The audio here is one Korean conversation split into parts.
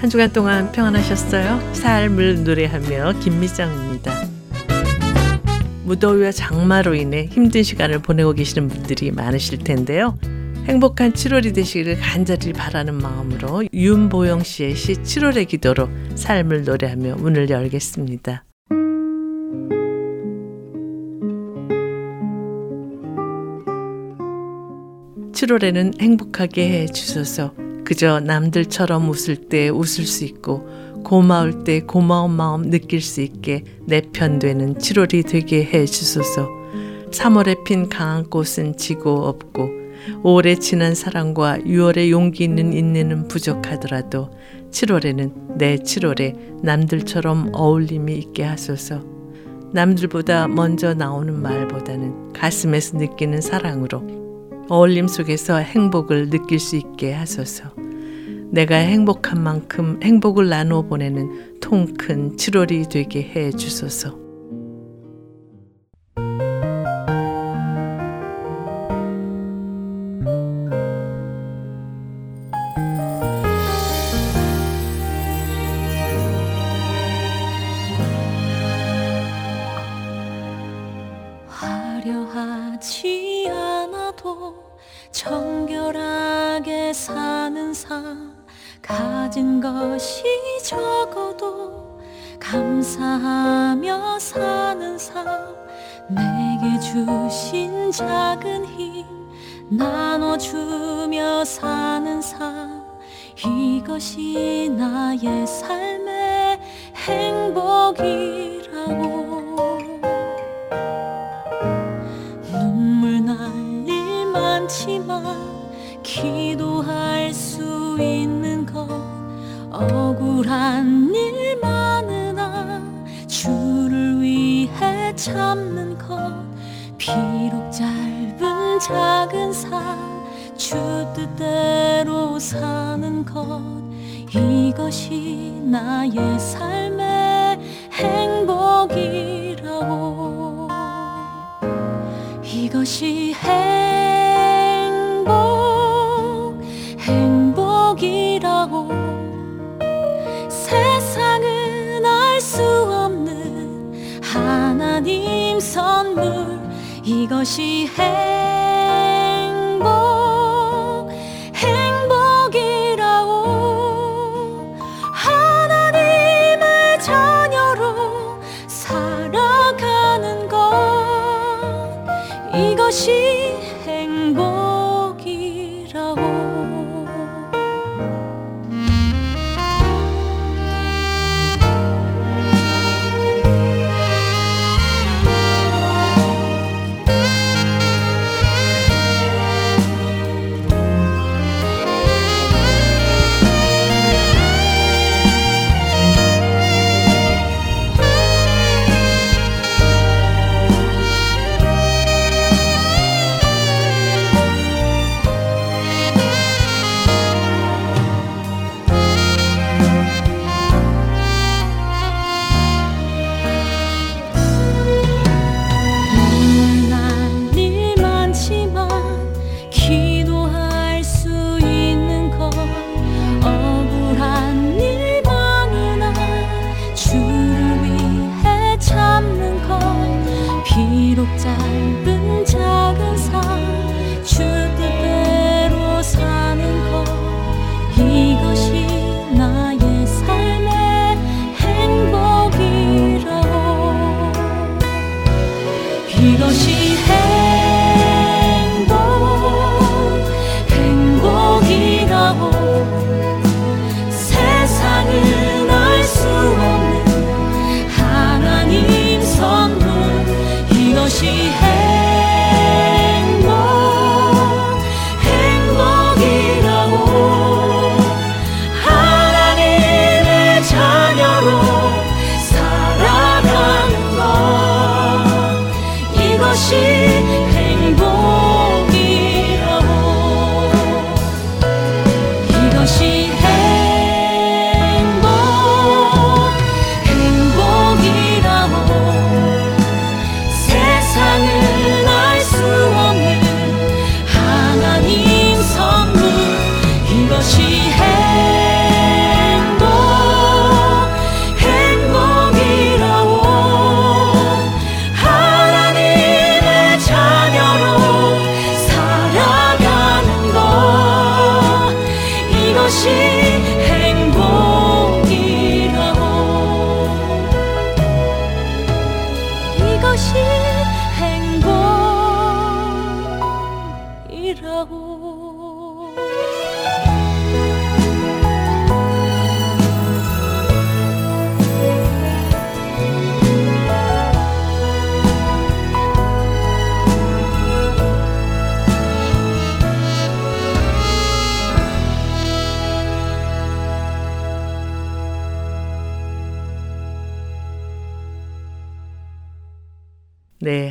한 주간 동안 평안하셨어요? 삶을 노래하며 김미정입니다. 무더위와 장마로 인해 힘든 시간을 보내고 계시는 분들이 많으실 텐데요. 행복한 7월이 되시기를 간절히 바라는 마음으로 윤보영 씨의 시 7월의 기도로 삶을 노래하며 문을 열겠습니다. 7월에는 행복하게 해 주소서. 그저 남들처럼 웃을 때 웃을 수 있고 고마울 때 고마운 마음 느낄 수 있게 내 편 되는 7월이 되게 해 주소서. 3월에 핀 강한 꽃은 지고 없고 5월에 지난 사랑과 6월에 용기 있는 인내는 부족하더라도 7월에는 내 7월에 남들처럼 어울림이 있게 하소서. 남들보다 먼저 나오는 말보다는 가슴에서 느끼는 사랑으로 어울림 속에서 행복을 느낄 수 있게 하소서. 내가 행복한 만큼 행복을 나누어 보내는 통 큰 7월이 되게 해 주소서. 정결하게 사는 삶 가진 것이 적어도 감사하며 사는 삶 내게 주신 작은 힘 나눠주며 사는 삶 이것이 나의 삶의 행복이라고 기도할 수 있는 것. 억울한 일 많으나 주를 위해 참는 것. 비록 짧은 작은 삶 주 뜻대로 사는 것. 이것이 나의 삶의 행복이라고. 이것이 행 선물 이것이 행복 행복이라고 하나님의 자녀로 살아가는 것. 이것이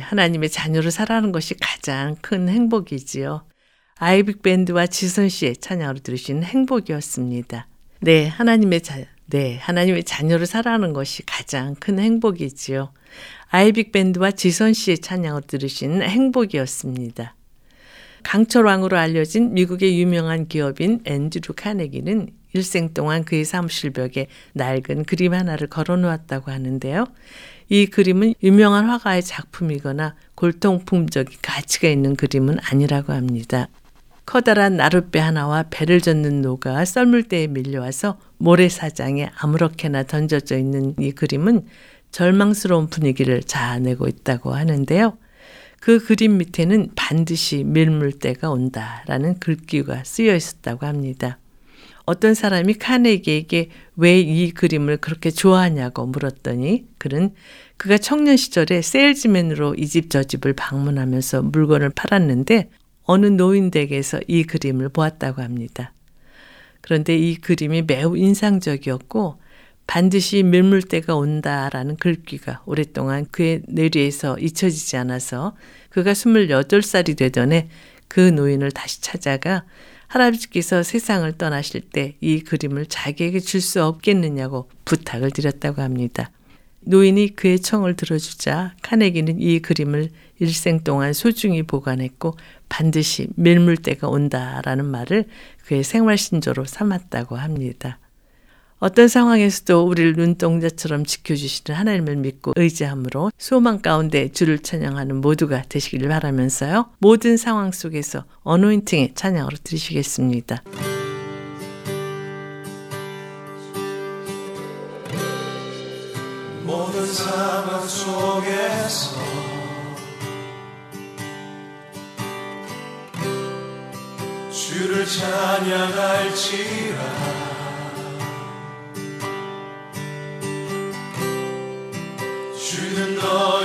하나님의 자녀로 살아가는 것이 가장 큰 행복이지요. 아이빅 밴드와 지선 씨의 찬양으로 들으신 행복이었습니다. 네, 하나님의 자, 네, 하나님의 자녀로 살아가는 것이 가장 큰 행복이지요. 아이빅 밴드와 지선 씨의 찬양을 들으신 행복이었습니다. 강철 왕으로 알려진 미국의 유명한 기업인 앤드루 카네기는 일생 동안 그의 사무실 벽에 낡은 그림 하나를 걸어 놓았다고 하는데요. 이 그림은 유명한 화가의 작품이거나 골통품적인 가치가 있는 그림은 아니라고 합니다. 커다란 나룻배 하나와 배를 젓는 노가 썰물대에 밀려와서 모래사장에 아무렇게나 던져져 있는 이 그림은 절망스러운 분위기를 자아내고 있다고 하는데요. 그 그림 밑에는 반드시 밀물대가 온다라는 글귀가 쓰여 있었다고 합니다. 어떤 사람이 카네기에게 왜 이 그림을 그렇게 좋아하냐고 물었더니 그는 그가 청년 시절에 세일즈맨으로 이 집 저 집을 방문하면서 물건을 팔았는데 어느 노인 댁에서 이 그림을 보았다고 합니다. 그런데 이 그림이 매우 인상적이었고 반드시 밀물 때가 온다라는 글귀가 오랫동안 그의 뇌리에서 잊혀지지 않아서 그가 28살이 되던 해 그 노인을 다시 찾아가 할아버지께서 세상을 떠나실 때 이 그림을 자기에게 줄 수 없겠느냐고 부탁을 드렸다고 합니다. 노인이 그의 청을 들어주자 카네기는 이 그림을 일생 동안 소중히 보관했고 반드시 밀물 때가 온다라는 말을 그의 생활 신조로 삼았다고 합니다. 어떤 상황에서도 우리를 눈동자처럼 지켜주시는 하나님을 믿고 의지함으로 소망 가운데 주를 찬양하는 모두가 되시기를 바라면서요. 모든 상황 속에서 어노인팅의 찬양으로 드리시겠습니다. 모든 상황 속에서 주를 찬양할지라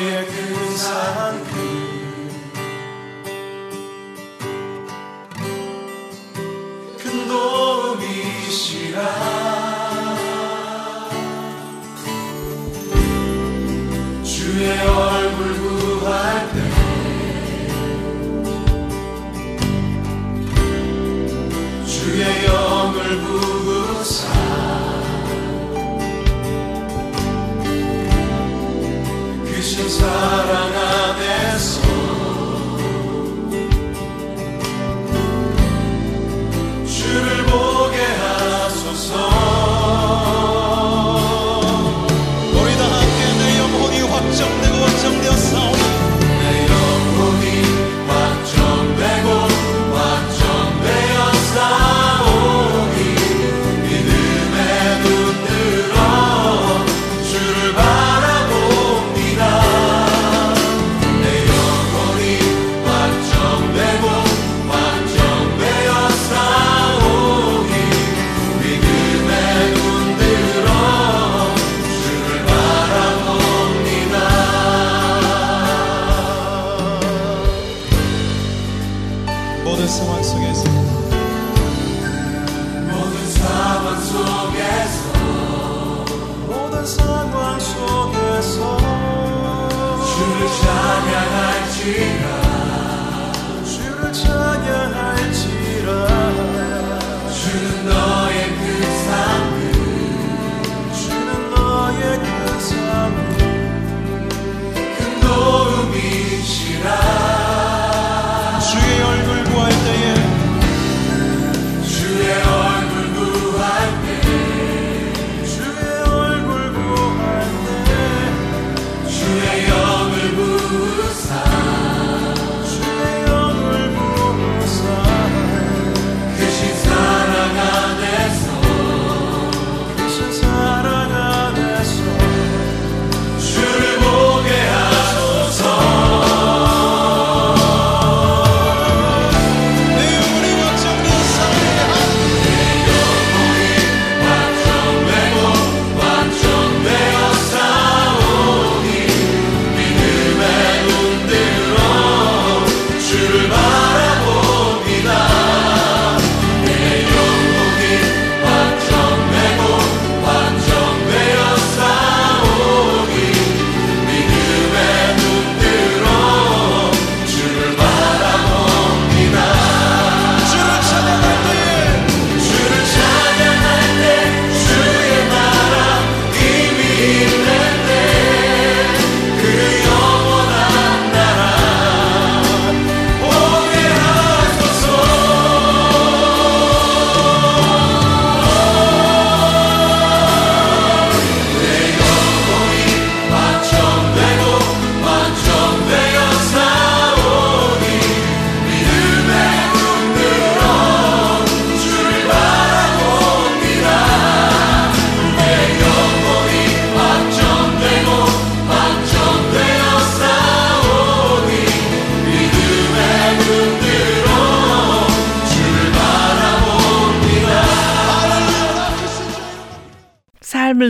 너의 근사한 큰 도움이시라 사랑 안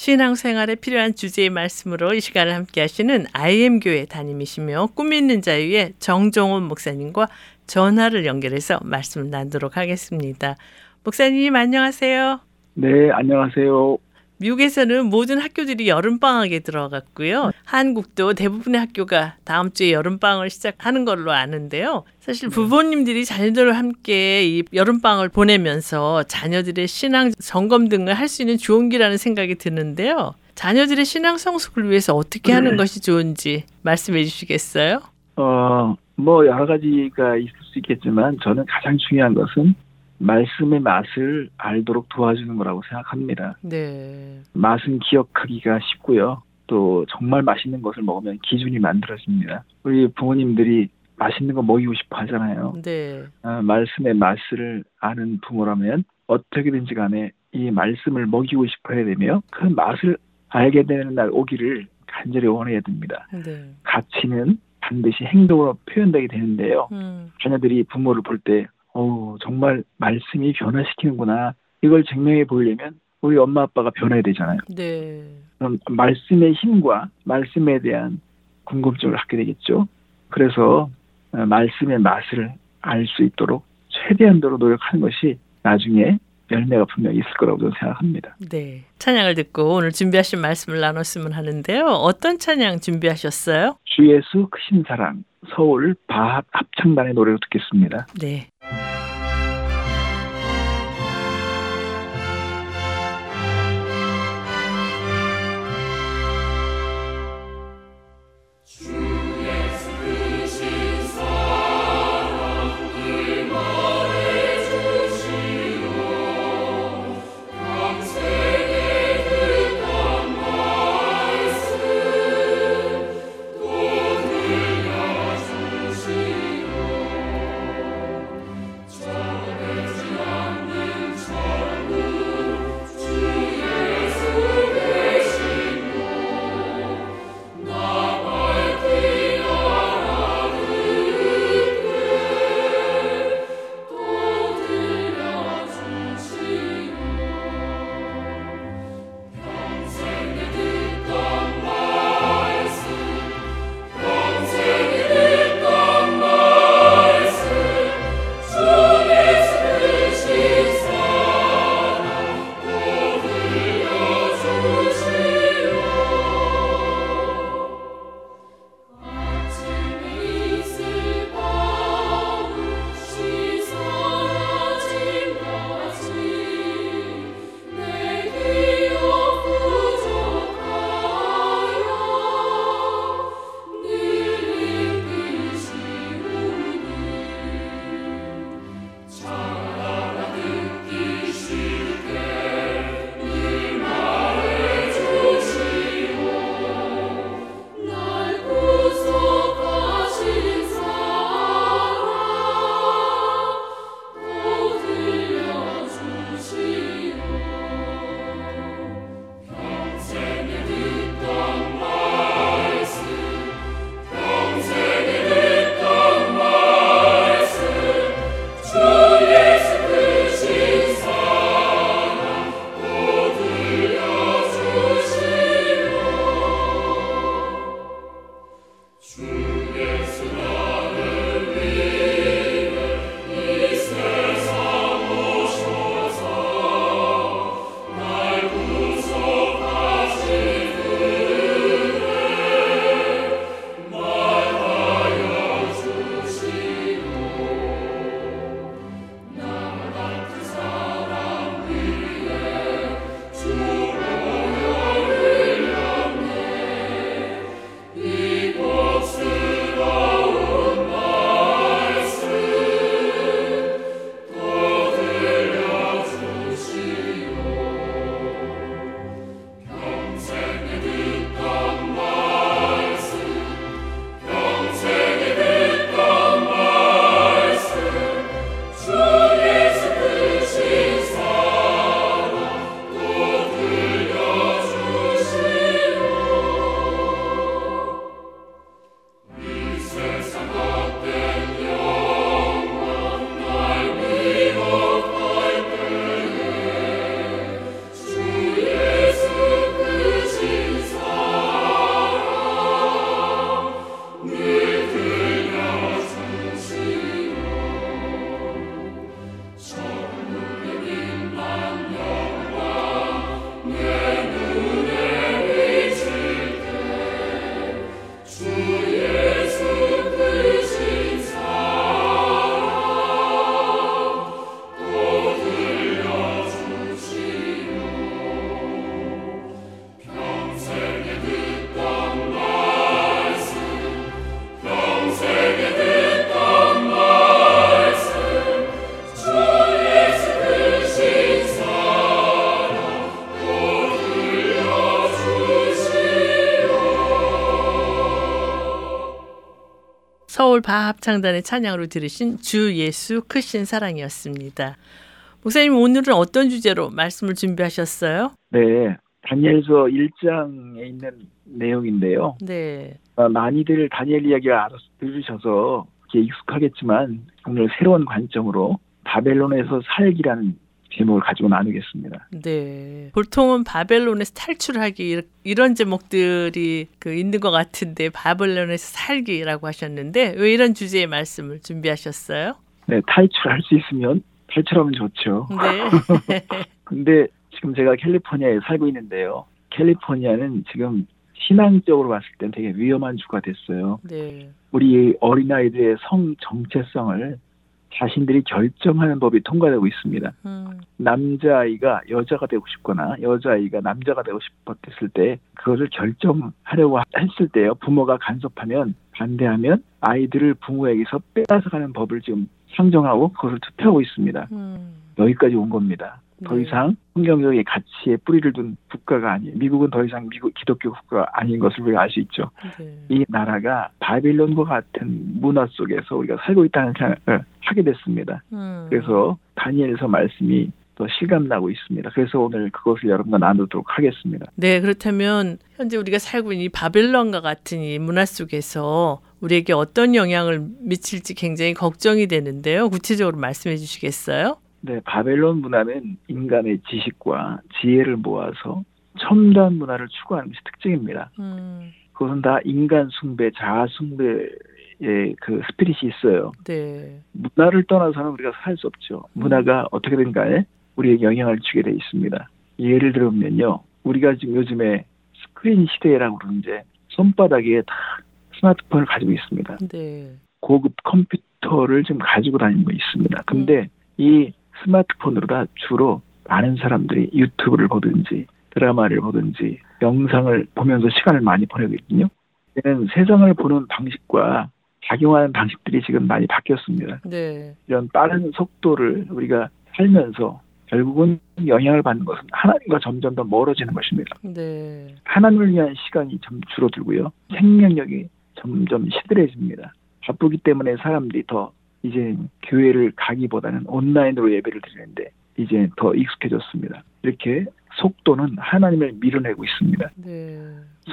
신앙생활에 필요한 주제의 말씀으로 이 시간을 함께 하시는 IM교회 담임이시며 꿈 있는 자유의 정종원 목사님과 전화를 연결해서 말씀을 나누도록 하겠습니다. 목사님 안녕하세요. 네, 안녕하세요. 미국에서는 모든 학교들이 여름방학에 들어갔고요. 한국도 대부분의 학교가 다음 주에 여름방학을 시작하는 걸로 아는데요. 사실 부모님들이 자녀들과 함께 이 여름방학을 보내면서 자녀들의 신앙 점검 등을 할 수 있는 좋은 기라는 생각이 드는데요. 자녀들의 신앙 성숙을 위해서 어떻게 하는 것이 좋은지 말씀해 주시겠어요? 어, 뭐 여러 가지가 있을 수 있겠지만 저는 가장 중요한 것은 말씀의 맛을 알도록 도와주는 거라고 생각합니다. 네. 맛은 기억하기가 쉽고요. 또 정말 맛있는 것을 먹으면 기준이 만들어집니다. 우리 부모님들이 맛있는 거 먹이고 싶어 하잖아요. 네. 아, 말씀의 맛을 아는 부모라면 어떻게든지 간에 이 말씀을 먹이고 싶어 해야 되며 그 맛을 알게 되는 날 오기를 간절히 원해야 됩니다. 네. 가치는 반드시 행동으로 표현되게 되는데요. 음. 자녀들이 부모를 볼 때, 어 정말 말씀이 변화시키는구나. 이걸 증명해 보이려면 우리 엄마 아빠가 변해야 되잖아요. 네. 그럼 말씀의 힘과 말씀에 대한 궁금증을 갖게 되겠죠. 그래서 어, 말씀의 맛을 알 수 있도록 최대한도로 노력하는 것이 나중에 열매가 분명히 있을 거라고 저는 생각합니다. 네. 찬양을 듣고 오늘 준비하신 말씀을 나눴으면 하는데요. 어떤 찬양 준비하셨어요? 주 예수 크신 사랑 서울 바합 합창단의 노래로 듣겠습니다. 네. 서울 바합창단의 찬양으로 들으신 주 예수 크신 사랑이었습니다. 목사님 오늘은 어떤 주제로 말씀을 준비하셨어요? 네, 다니엘서 1장에 있는 내용인데요. 네. 어, 많이들 다니엘 이야기를 알아 들으셔서 익숙하겠지만 오늘 새로운 관점으로 바벨론에서 살기라는 제목을 가지고 나누겠습니다. 네. 보통은 바벨론에서 탈출하기 이- 이런 제목들이 그 있는 것 같은데 바벨론에서 살기라고 하셨는데 왜 이런 주제의 말씀을 준비하셨어요? 네, 탈출할 수 있으면 탈출하면 좋죠. 네. 근데 지금 제가 캘리포니아에 살고 있는데요. 캘리포니아는 지금 신앙적으로 봤을 땐 되게 위험한 주가 됐어요. 네. 우리 어린아이들의 성 정체성을 자신들이 결정하는 법이 통과되고 있습니다. 음, 남자아이가 여자가 되고 싶거나 여자아이가 남자가 되고 싶었을 때 그것을 결정하려고 했을 때요. 부모가 간섭하면 반대하면 아이들을 부모에게서 빼앗아가는 법을 지금 상정하고 그것을 투표하고 있습니다. 음. 여기까지 온 겁니다. 더 네. 이상 성경적인 가치에 뿌리를 둔 국가가 아니 미국은 더 이상 미국 기독교 국가가 아닌 것을 우리가 알 수 있죠. 네. 이 나라가 바빌론과 같은 문화 속에서 우리가 살고 있다는 생각을 하게 됐습니다. 음. 그래서 다니엘서 말씀이 더 실감나고 있습니다. 그래서 오늘 그것을 여러분과 나누도록 하겠습니다. 네, 그렇다면 현재 우리가 살고 있는 이 바벨론과 같은 이 문화 속에서 우리에게 어떤 영향을 미칠지 굉장히 걱정이 되는데요. 구체적으로 말씀해 주시겠어요? 네, 바벨론 문화는 인간의 지식과 지혜를 모아서 첨단 문화를 추구하는 것이 특징입니다. 음, 그것은 다 인간 숭배, 자아 숭배의 그 스피릿이 있어요. 네. 문화를 떠나서는 우리가 살 수 없죠. 문화가 어떻게든 간에 우리에게 영향을 주게 돼 있습니다. 예를 들면요. 우리가 지금 요즘에 스크린 시대라고 그러는데 손바닥에 다 스마트폰을 가지고 있습니다. 네. 고급 컴퓨터를 지금 가지고 다니고 있습니다. 근데 이 스마트폰으로 다 주로 많은 사람들이 유튜브를 보든지 드라마를 보든지 영상을 보면서 시간을 많이 보내고 있거든요. 이는 세상을 보는 방식과 작용하는 방식들이 지금 많이 바뀌었습니다. 네. 이런 빠른 속도를 우리가 살면서 결국은 영향을 받는 것은 하나님과 점점 더 멀어지는 것입니다. 네. 하나님을 위한 시간이 점 줄어들고요. 생명력이 점점 시들해집니다. 바쁘기 때문에 사람들이 더 이제 교회를 가기보다는 온라인으로 예배를 드리는데 이제 더 익숙해졌습니다. 이렇게 속도는 하나님을 밀어내고 있습니다. 네.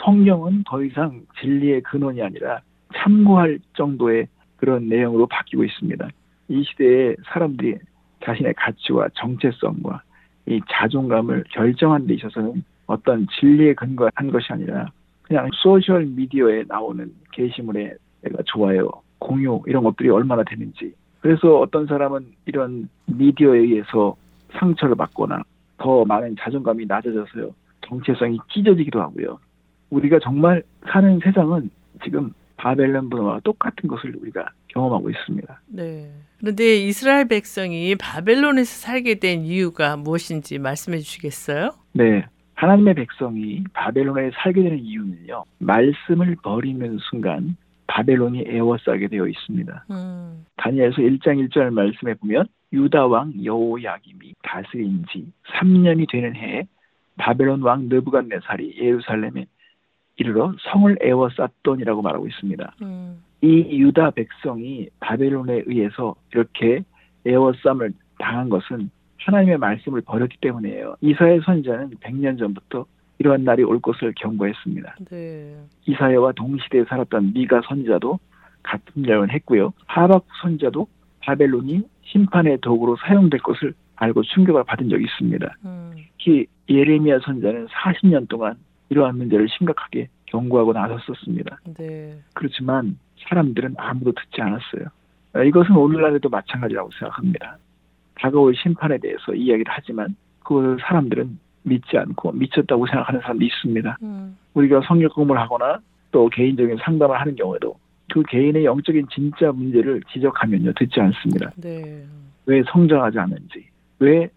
성경은 더 이상 진리의 근원이 아니라 참고할 정도의 그런 내용으로 바뀌고 있습니다. 이 시대에 사람들이 자신의 가치와 정체성과 이 자존감을 결정하는 데 있어서는 어떤 진리에 근거한 것이 아니라 그냥 소셜 미디어에 나오는 게시물에 내가 좋아요, 공유 이런 것들이 얼마나 되는지 그래서 어떤 사람은 이런 미디어에 의해서 상처를 받거나 더 많은 자존감이 낮아져서요 정체성이 찢어지기도 하고요 우리가 정말 사는 세상은 지금 바벨론 문화와 똑같은 것을 우리가 경험하고 있습니다. 네. 그런데 이스라엘 백성이 바벨론에서 살게 된 이유가 무엇인지 말씀해 주시겠어요? 네. 하나님의 백성이 바벨론에 살게 되는 이유는요. 말씀을 버리는 순간 바벨론이 에워싸게 되어 있습니다. 음. 다니엘서 1장 1절 말씀에 보면 유다 왕 여호야김이 다스린 지 3년이 되는 해에 바벨론 왕 느부갓네살이 예루살렘에 이르러 성을 에워쌌더니라고 말하고 있습니다. 음. 이 유다 백성이 바벨론에 의해서 이렇게 에워쌈을 당한 것은 하나님의 말씀을 버렸기 때문이에요. 이사야 선지자는 100년 전부터 이러한 날이 올 것을 경고했습니다. 네. 이사야와 동시대에 살았던 미가 선지자도 같은 예언을 했고요. 하박 선지자도 바벨론이 심판의 도구로 사용될 것을 알고 충격을 받은 적이 있습니다. 음. 특히 예레미야 선지자는 40년 동안 이러한 문제를 심각하게 경고하고 나섰었습니다. 네. 그렇지만 사람들은 아무도 듣지 않았어요. 어, 이것은 오늘날에도 마찬가지라고 생각합니다. 다가올 심판에 대해서 이야기를 하지만 그 사람들은 믿지 않고 미쳤다고 생각하는 사람도 있습니다. 음. 우리가 성경 공부를 하거나 또 개인적인 상담을 하는 경우에도 그 개인의 영적인 진짜 문제를 지적하면요 듣지 않습니다. 네. 왜 성장하지 않는지, 왜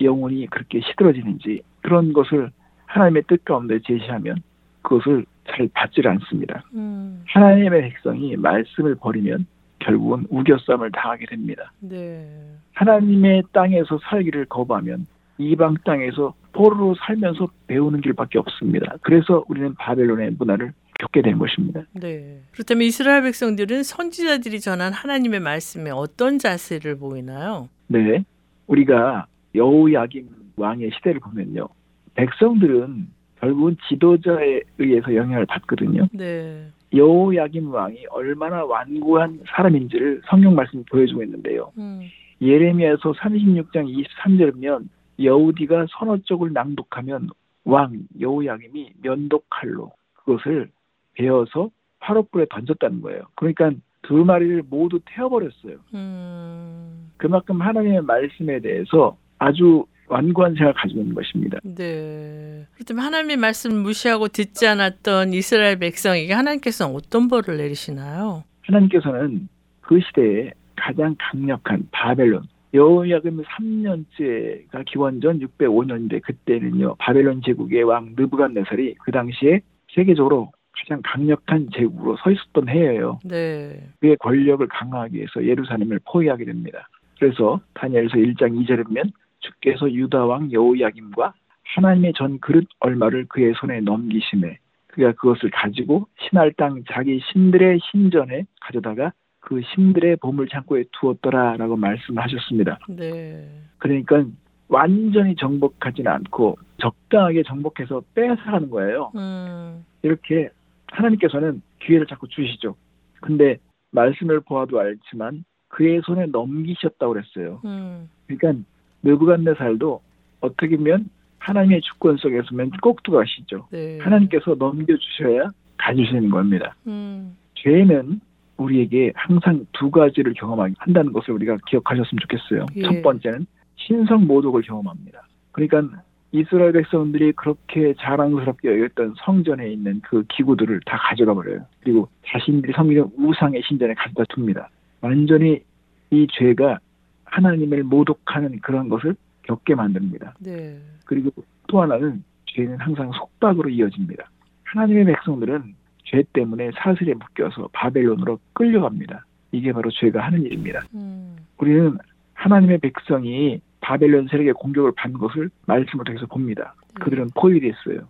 영혼이 그렇게 시들어지는지 그런 것을 하나님의 뜻 가운데 제시하면 그것을 잘 받지를 않습니다. 음. 하나님의 백성이 말씀을 버리면 결국은 우겨쌈을 당하게 됩니다. 네. 하나님의 땅에서 살기를 거부하면 이방 땅에서 포로로 살면서 배우는 길밖에 없습니다. 그래서 우리는 바벨론의 문화를 겪게 되는 것입니다. 네. 그렇다면 이스라엘 백성들은 선지자들이 전한 하나님의 말씀에 어떤 자세를 보이나요? 네, 우리가 여호야김 왕의 시대를 보면요, 백성들은 결국은 지도자에 의해서 영향을 받거든요. 네. 여호야김 왕이 얼마나 완고한 사람인지를 성경 말씀이 보여주고 있는데요. 음. 예레미야서 36장 23절이면 여우디가 선어 쪽을 낭독하면 왕 여호야김이 면도칼로 그것을 베어서 화롯불에 던졌다는 거예요. 그러니까 두 마리를 모두 태워버렸어요. 음. 그만큼 하나님의 말씀에 대해서 아주 완고한 생각을 가지고 있는 것입니다. 네. 그렇다면 하나님의 말씀을 무시하고 듣지 않았던 이스라엘 백성에게 하나님께서는 어떤 벌을 내리시나요? 하나님께서는 그 시대에 가장 강력한 바벨론 여호야금 3년째가 기원전 605년인데 그때는요 바벨론 제국의 왕 느부갓네살이 그 당시에 세계적으로 가장 강력한 제국으로 서 있었던 해예요. 네. 그의 권력을 강화하기 위해서 예루살렘을 포위하게 됩니다. 그래서 다니엘서 1장 2절에 보면 주께서 유다 왕 여호야김과 하나님의 전 그릇 얼마를 그의 손에 넘기심에 그가 그것을 가지고 신할 땅 자기 신들의 신전에 가져다가 그 신들의 보물 창고에 두었더라라고 말씀을 하셨습니다. 네. 그러니까 완전히 정복하지는 않고 적당하게 정복해서 빼앗아가는 거예요. 음. 이렇게 하나님께서는 기회를 자꾸 주시죠. 근데 말씀을 보아도 알지만 그의 손에 넘기셨다고 그랬어요. 음. 그러니까 느부갓네살도 어떻게 보면 하나님의 주권 속에서면 꼭 들어가시죠. 네. 하나님께서 넘겨주셔야 가지시는 겁니다. 음. 죄는 우리에게 항상 두 가지를 경험하게 한다는 것을 우리가 기억하셨으면 좋겠어요. 예. 첫 번째는 신성 모독을 경험합니다. 그러니까 이스라엘 백성들이 그렇게 자랑스럽게 여겼던 성전에 있는 그 기구들을 다 가져가 버려요. 그리고 자신들이 섬기는 우상의 신전에 갖다 둡니다. 완전히 이 죄가 하나님을 모독하는 그런 것을 겪게 만듭니다. 네. 그리고 또 하나는 죄는 항상 속박으로 이어집니다. 하나님의 백성들은 죄 때문에 사슬에 묶여서 바벨론으로 끌려갑니다. 이게 바로 죄가 하는 일입니다. 음. 우리는 하나님의 백성이 바벨론 세력의 공격을 받는 것을 말씀을 통해서 봅니다. 그들은 포위됐어요.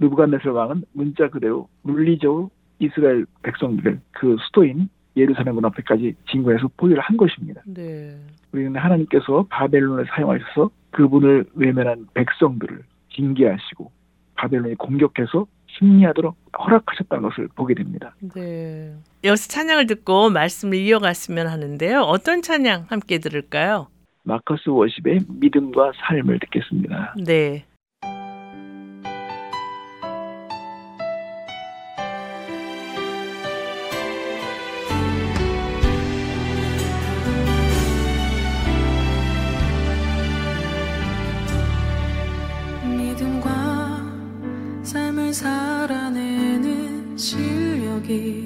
느부갓네살 왕은 문자 그대로 물리적으로 이스라엘 백성들을 그 수도인 예루살렘 문 앞에까지 진군해서 포위를 한 것입니다. 네. 우리는 하나님께서 바벨론을 사용하셔서 그분을 외면한 백성들을 징계하시고 바벨론이 공격해서 승리하도록 허락하셨다는 것을 보게 됩니다. 네. 여기서 찬양을 듣고 말씀을 이어갔으면 하는데요. 어떤 찬양 함께 들을까요? 마커스 워십의 믿음과 삶을 듣겠습니다. 네. 실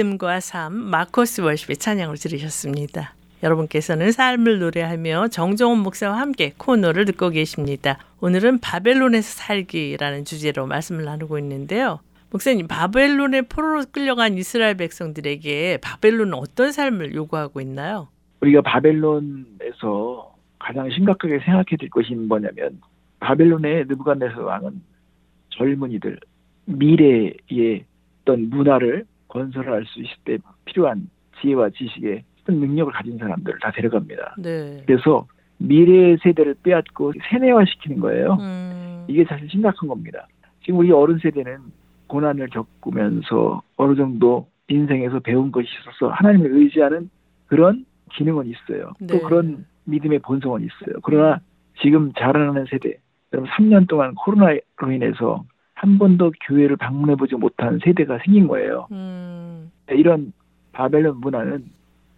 믿음과 삶 마코스 월십의 찬양을 들으셨습니다. 여러분께서는 삶을 노래하며 정종원 목사와 함께 코너를 듣고 계십니다. 오늘은 바벨론에서 살기라는 주제로 말씀을 나누고 있는데요. 목사님, 바벨론의 포로로 끌려간 이스라엘 백성들에게 바벨론은 어떤 삶을 요구하고 있나요? 우리가 바벨론에서 가장 심각하게 생각해야 될 것이 뭐냐면 바벨론의 느부갓네살 왕은 젊은이들 미래의 어떤 문화를 건설할 수 있을 때 필요한 지혜와 지식의 능력을 가진 사람들을 다 데려갑니다. 네. 그래서 미래 세대를 빼앗고 세뇌화시키는 거예요. 음, 이게 사실 심각한 겁니다. 지금 우리 어른 세대는 고난을 겪으면서 어느 정도 인생에서 배운 것이 있어서 하나님을 의지하는 그런 기능은 있어요. 네. 또 그런 믿음의 본성은 있어요. 그러나 지금 자라나는 세대, 여러분 3년 동안 코로나로 인해서 한 번도 교회를 방문해 보지 못한 세대가 생긴 거예요. 음, 이런 바벨론 문화는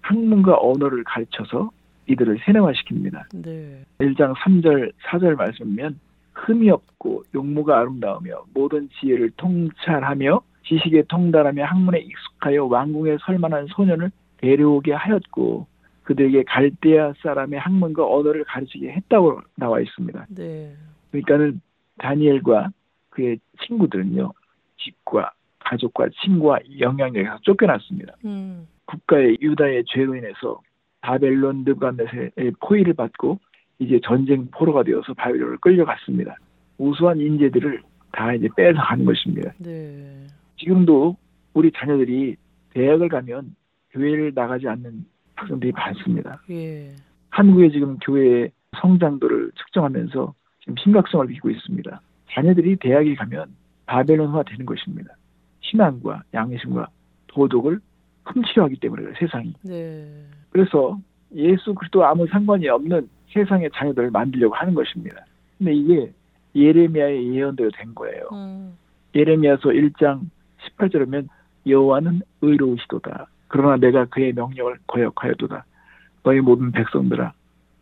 학문과 언어를 가르쳐서 이들을 세뇌화시킵니다. 네. 1장 3절 4절 말씀이면 흠이 없고 용모가 아름다우며 모든 지혜를 통찰하며 지식에 통달하며 학문에 익숙하여 왕궁에 설만한 소년을 데려오게 하였고 그들에게 갈대아 사람의 학문과 언어를 가르치게 했다고 나와 있습니다. 네. 그러니까는 다니엘과 그의 친구들은요 집과 가족과 친구와 영향력에서 쫓겨났습니다. 음, 국가의 유다의 죄로 인해서 바벨론 느부갓네살의 포위를 받고 이제 전쟁 포로가 되어서 바벨론을 끌려갔습니다. 우수한 인재들을 다 이제 빼서 가는 것입니다. 네. 지금도 우리 자녀들이 대학을 가면 교회를 나가지 않는 학생들이 많습니다. 예. 한국의 지금 교회의 성장도를 측정하면서 지금 심각성을 빚고 있습니다. 자녀들이 대학에 가면 바벨론화 되는 것입니다. 신앙과 양심과 도덕을 훔치려 하기 때문에 그래요, 세상이. 네. 그래서 예수 그리스도 아무 상관이 없는 세상의 자녀들을 만들려고 하는 것입니다. 근데 이게 예레미야의 예언대로 된 거예요. 음, 예레미야서 1장 18절이면 여호와는 의로우시도다. 그러나 내가 그의 명령을 거역하여도다. 너희 모든 백성들아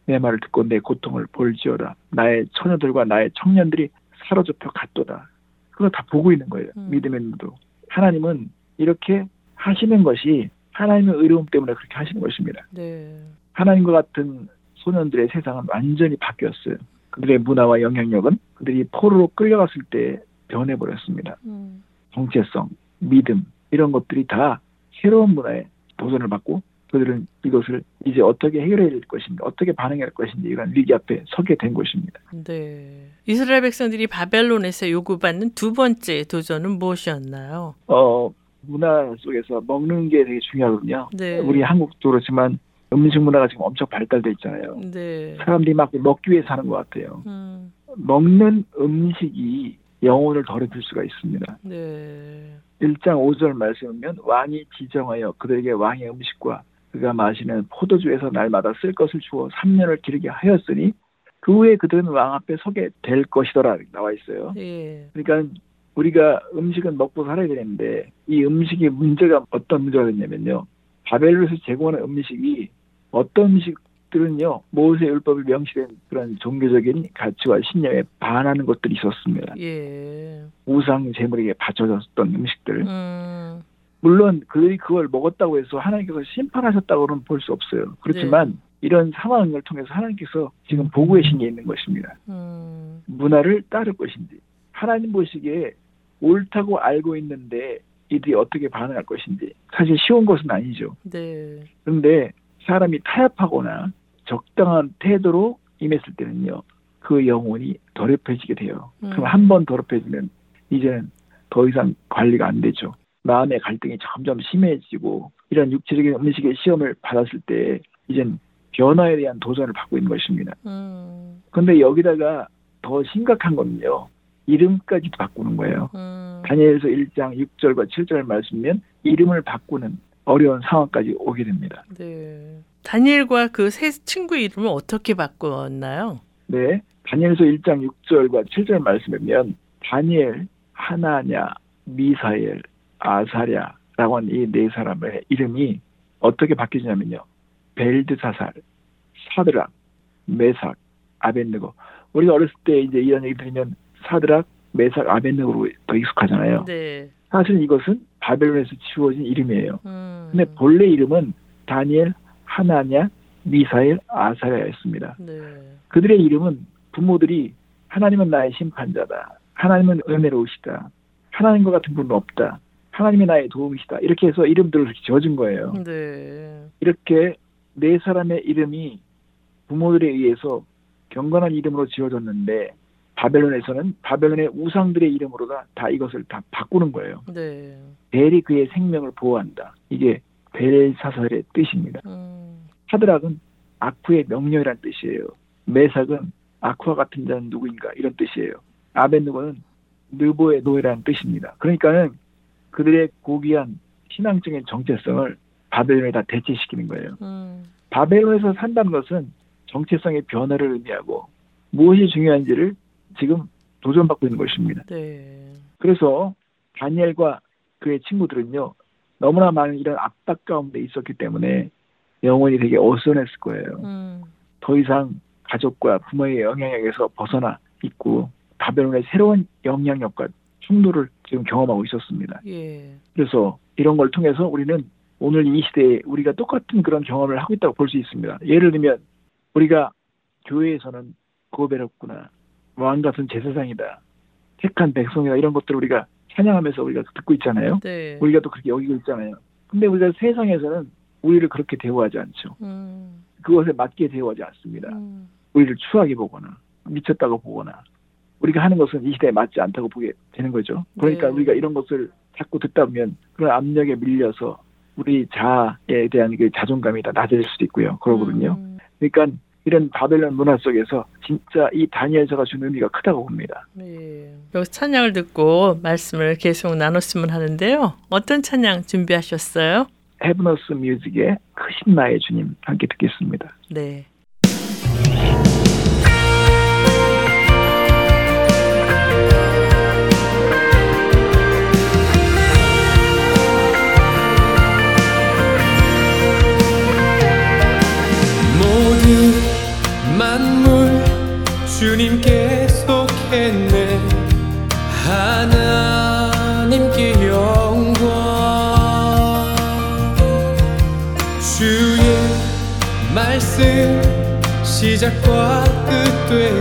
내 말을 듣고 내 고통을 볼지어다. 나의 처녀들과 나의 청년들이 사로잡혀 갔도다. 그거 다 보고 있는 거예요. 음. 믿음의 눈으로. 하나님은 이렇게 하시는 것이 하나님의 의로움 때문에 그렇게 하시는 것입니다. 네. 하나님과 같은 소년들의 세상은 완전히 바뀌었어요. 그들의 문화와 영향력은 그들이 포로로 끌려갔을 때 변해버렸습니다. 음. 정체성, 믿음 이런 것들이 다 새로운 문화에 도전을 받고 그들은 이것을 이제 어떻게 해결해야 될 것인가, 어떻게 반응해야 할 것인지 이런 위기 앞에 서게 된 것입니다. 네. 이스라엘 백성들이 바벨론에서 요구받는 두 번째 도전은 무엇이었나요? 어, 문화 속에서 먹는 게 되게 중요하거든요. 네. 우리 한국도 그렇지만 음식 문화가 지금 엄청 발달돼 있잖아요. 네. 사람들이 막 먹기 위해 사는 것 같아요. 음. 먹는 음식이 영혼을 더럽힐 수가 있습니다. 네. 1장 5절 말씀이면 왕이 지정하여 그들에게 왕의 음식과 그가 마시는 포도주에서 날마다 쓸 것을 주어 3년을 기르게 하였으니 그 후에 그들은 왕 앞에 서게 될 것이더라 나와 있어요. 예. 그러니까 우리가 음식은 먹고 살아야 되는데 이 음식의 문제가 어떤 문제가 됐냐면요. 바벨론에서 제공하는 음식이 어떤 음식들은요. 모세 율법이 명시된 그런 종교적인 가치와 신념에 반하는 것들이 있었습니다. 예. 우상 제물에게 바쳐졌던 음식들. 음. 물론 그들이 그걸 먹었다고 해서 하나님께서 심판하셨다고는 볼 수 없어요. 그렇지만 이런 상황을 통해서 하나님께서 지금 보고 계신 게 있는 것입니다. 음. 문화를 따를 것인지 하나님 보시기에 옳다고 알고 있는데 이들이 어떻게 반응할 것인지 사실 쉬운 것은 아니죠. 네. 그런데 사람이 타협하거나 적당한 태도로 임했을 때는요 그 영혼이 더럽혀지게 돼요. 음. 그럼 한 번 더럽혀지면 이제는 더 이상 관리가 안 되죠. 마음의 갈등이 점점 심해지고 이런 육체적인 음식의 시험을 받았을 때 이젠 변화에 대한 도전을 받고 있는 것입니다. 음. 근데 여기다가 더 심각한 거는요. 이름까지도 바꾸는 거예요. 음. 다니엘서 1장 6절과 7절 말씀면 이름을 바꾸는 어려운 상황까지 오게 됩니다. 네. 다니엘과 그 세 친구 이름을 어떻게 바꾸었나요? 네. 다니엘서 1장 6절과 7절 말씀이면 다니엘, 하나냐, 미사엘, 아사랴라고 하는 이 네 사람의 이름이 어떻게 바뀌냐면요. 벨드사살, 사드락, 메삭, 아벤느고. 우리가 어렸을 때 이제 이런 얘기 들으면 사드락, 메삭, 아벤느고로 더 익숙하잖아요. 네. 사실 이것은 바벨론에서 지워진 이름이에요. 음. 근데 본래 이름은 다니엘, 하나냐, 미사엘, 아사랴였습니다. 네. 그들의 이름은 부모들이 하나님은 나의 심판자다. 하나님은 은혜로우시다. 하나님과 같은 분은 없다. 하나님이 나의 도움이시다. 이렇게 해서 이름들을 이렇게 지어준 거예요. 네. 이렇게 네 사람의 이름이 부모들에 의해서 경건한 이름으로 지어졌는데 바벨론에서는 바벨론의 우상들의 이름으로다 다 이것을 다 바꾸는 거예요. 네. 벨이 그의 생명을 보호한다. 이게 벨사설의 뜻입니다. 음. 하드락은 아쿠의 명령이란 뜻이에요. 메삭은 아쿠와 같은 자는 누구인가 이런 뜻이에요. 아벤누고는 느보의 노예라는 뜻입니다. 그러니까는 그들의 고귀한 신앙적인 정체성을 바벨론에 다 대체시키는 거예요. 음. 바벨론에서 산다는 것은 정체성의 변화를 의미하고 무엇이 중요한지를 지금 도전받고 있는 것입니다. 네. 그래서 다니엘과 그의 친구들은요 너무나 많은 이런 압박 가운데 있었기 때문에 영혼이 되게 어수선했을 거예요. 음. 더 이상 가족과 부모의 영향력에서 벗어나 있고 바벨론의 새로운 영향력과 충돌을 지금 경험하고 있었습니다. 예. 그래서 이런 걸 통해서 우리는 오늘 이 시대에 우리가 똑같은 그런 경험을 하고 있다고 볼 수 있습니다. 예를 들면 우리가 교회에서는 고배롭구나 왕 같은 제사장이다 택한 백성이다 이런 것들을 우리가 찬양하면서 우리가 듣고 있잖아요. 네. 우리가 또 그렇게 여기고 있잖아요. 근데 우리가 세상에서는 우리를 그렇게 대우하지 않죠. 음. 그것에 맞게 대우하지 않습니다. 음. 우리를 추하게 보거나 미쳤다고 보거나 우리가 하는 것은 이 시대에 맞지 않다고 보게 되는 거죠. 그러니까 네. 우리가 이런 것을 자꾸 듣다 보면 그런 압력에 밀려서 우리 자아에 대한 그 자존감이 다 낮아질 수도 있고요. 그러거든요. 음. 그러니까 이런 바벨론 문화 속에서 진짜 이 다니엘서가 준 의미가 크다고 봅니다. 네. 여기서 찬양을 듣고 말씀을 계속 나눴으면 하는데요. 어떤 찬양 준비하셨어요? 헤브너스 뮤직의 크신 나의 주님 함께 듣겠습니다. 네. 모든 만물 주님께 속했네. 하나님께 영광. 주의 말씀 시작과 끝되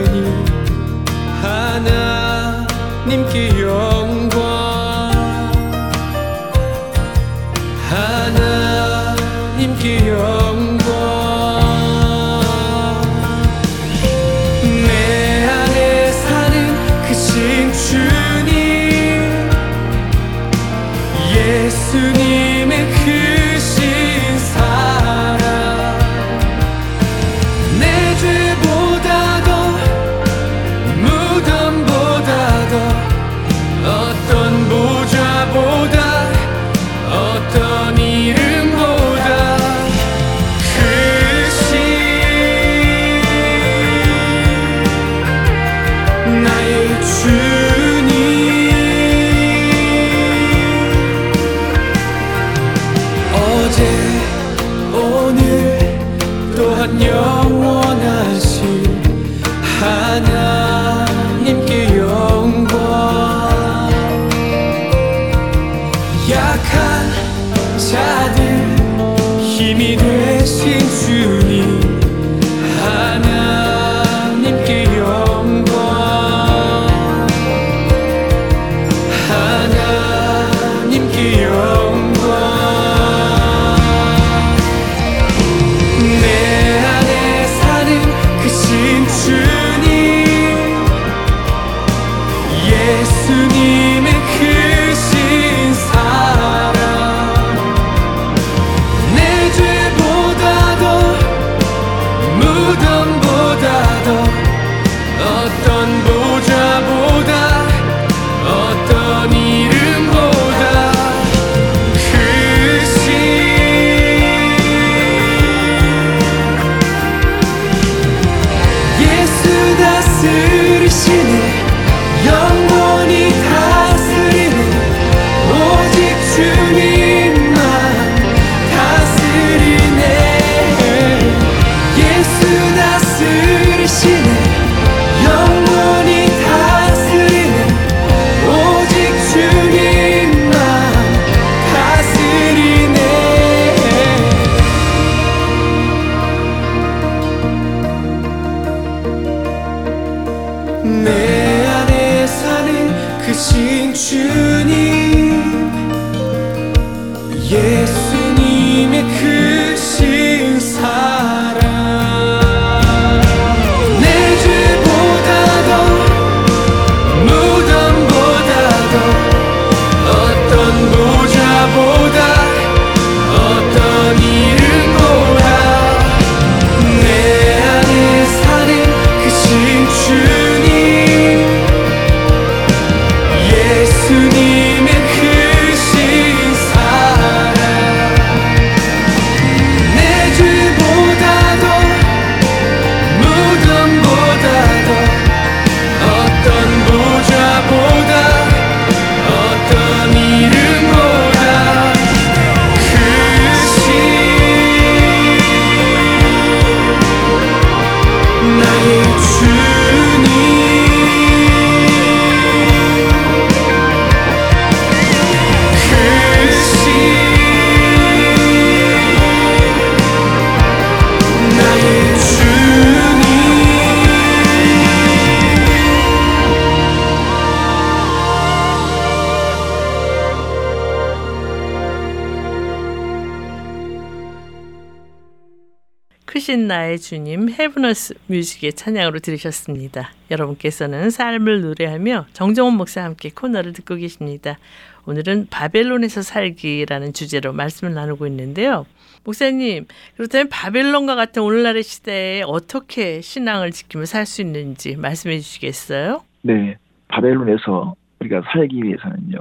크신 나의 주님 헤브너스 뮤직의 찬양으로 들으셨습니다. 여러분께서는 삶을 노래하며 정정원 목사와 함께 코너를 듣고 계십니다. 오늘은 바벨론에서 살기라는 주제로 말씀을 나누고 있는데요. 목사님, 그렇다면 바벨론과 같은 오늘날의 시대에 어떻게 신앙을 지키며 살 수 있는지 말씀해 주시겠어요? 네, 바벨론에서 우리가 살기 위해서는요.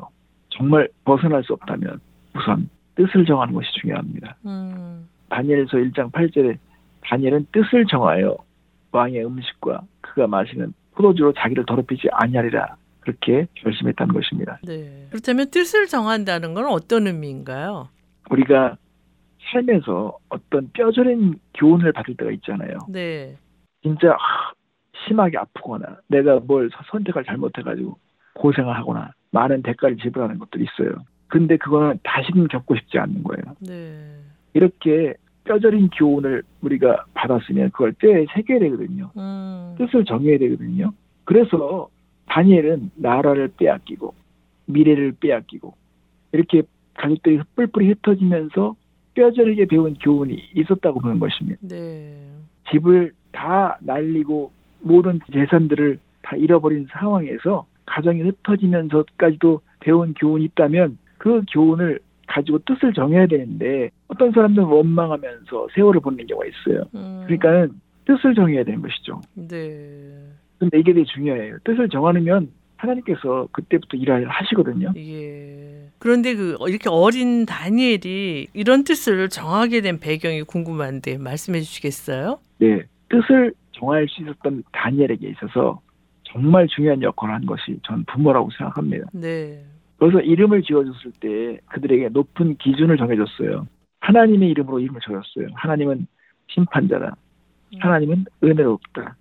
정말 벗어날 수 없다면 우선 뜻을 정하는 것이 중요합니다. 음, 다니엘서 1장 8절에 다니엘은 뜻을 정하여 왕의 음식과 그가 마시는 포도주로 자기를 더럽히지 아니하리라 그렇게 결심했다는 것입니다. 네. 그렇다면 뜻을 정한다는 건 어떤 의미인가요? 우리가 삶에서 어떤 뼈저린 교훈을 받을 때가 있잖아요. 네. 진짜 하, 심하게 아프거나 내가 뭘 선택을 잘못해가지고 고생을 하거나 많은 대가를 지불하는 것들이 있어요. 근데 그거는 다시는 겪고 싶지 않는 거예요. 네. 이렇게 뼈저린 교훈을 우리가 받았으면 그걸 뼈에 새겨야 되거든요. 음. 뜻을 정해야 되거든요. 그래서 다니엘은 나라를 빼앗기고 미래를 빼앗기고 이렇게 가족들이 뿔뿔이 흩어지면서 뼈저리게 배운 교훈이 있었다고 보는 것입니다. 네. 집을 다 날리고 모든 재산들을 다 잃어버린 상황에서 가정이 흩어지면서까지도 배운 교훈이 있다면 그 교훈을 가지고 뜻을 정해야 되는데 어떤 사람들은 원망하면서 세월을 보내는 경우가 있어요. 음. 그러니까는 뜻을 정해야 되는 것이죠. 네. 근데 이게 되게 중요해요. 뜻을 정하면 하나님께서 그때부터 일을 하시거든요. 예. 그런데 그 이렇게 어린 다니엘이 이런 뜻을 정하게 된 배경이 궁금한데 말씀해 주시겠어요? 네. 뜻을 정할 수 있었던 다니엘에게 있어서 정말 중요한 역할을 한 것이 전 부모라고 생각합니다. 네. 그래서 이름을 지어줬을 때 그들에게 높은 기준을 정해줬어요. 하나님의 이름으로 이름을 지었어요. 하나님은 심판자다. 하나님은 은혜롭다.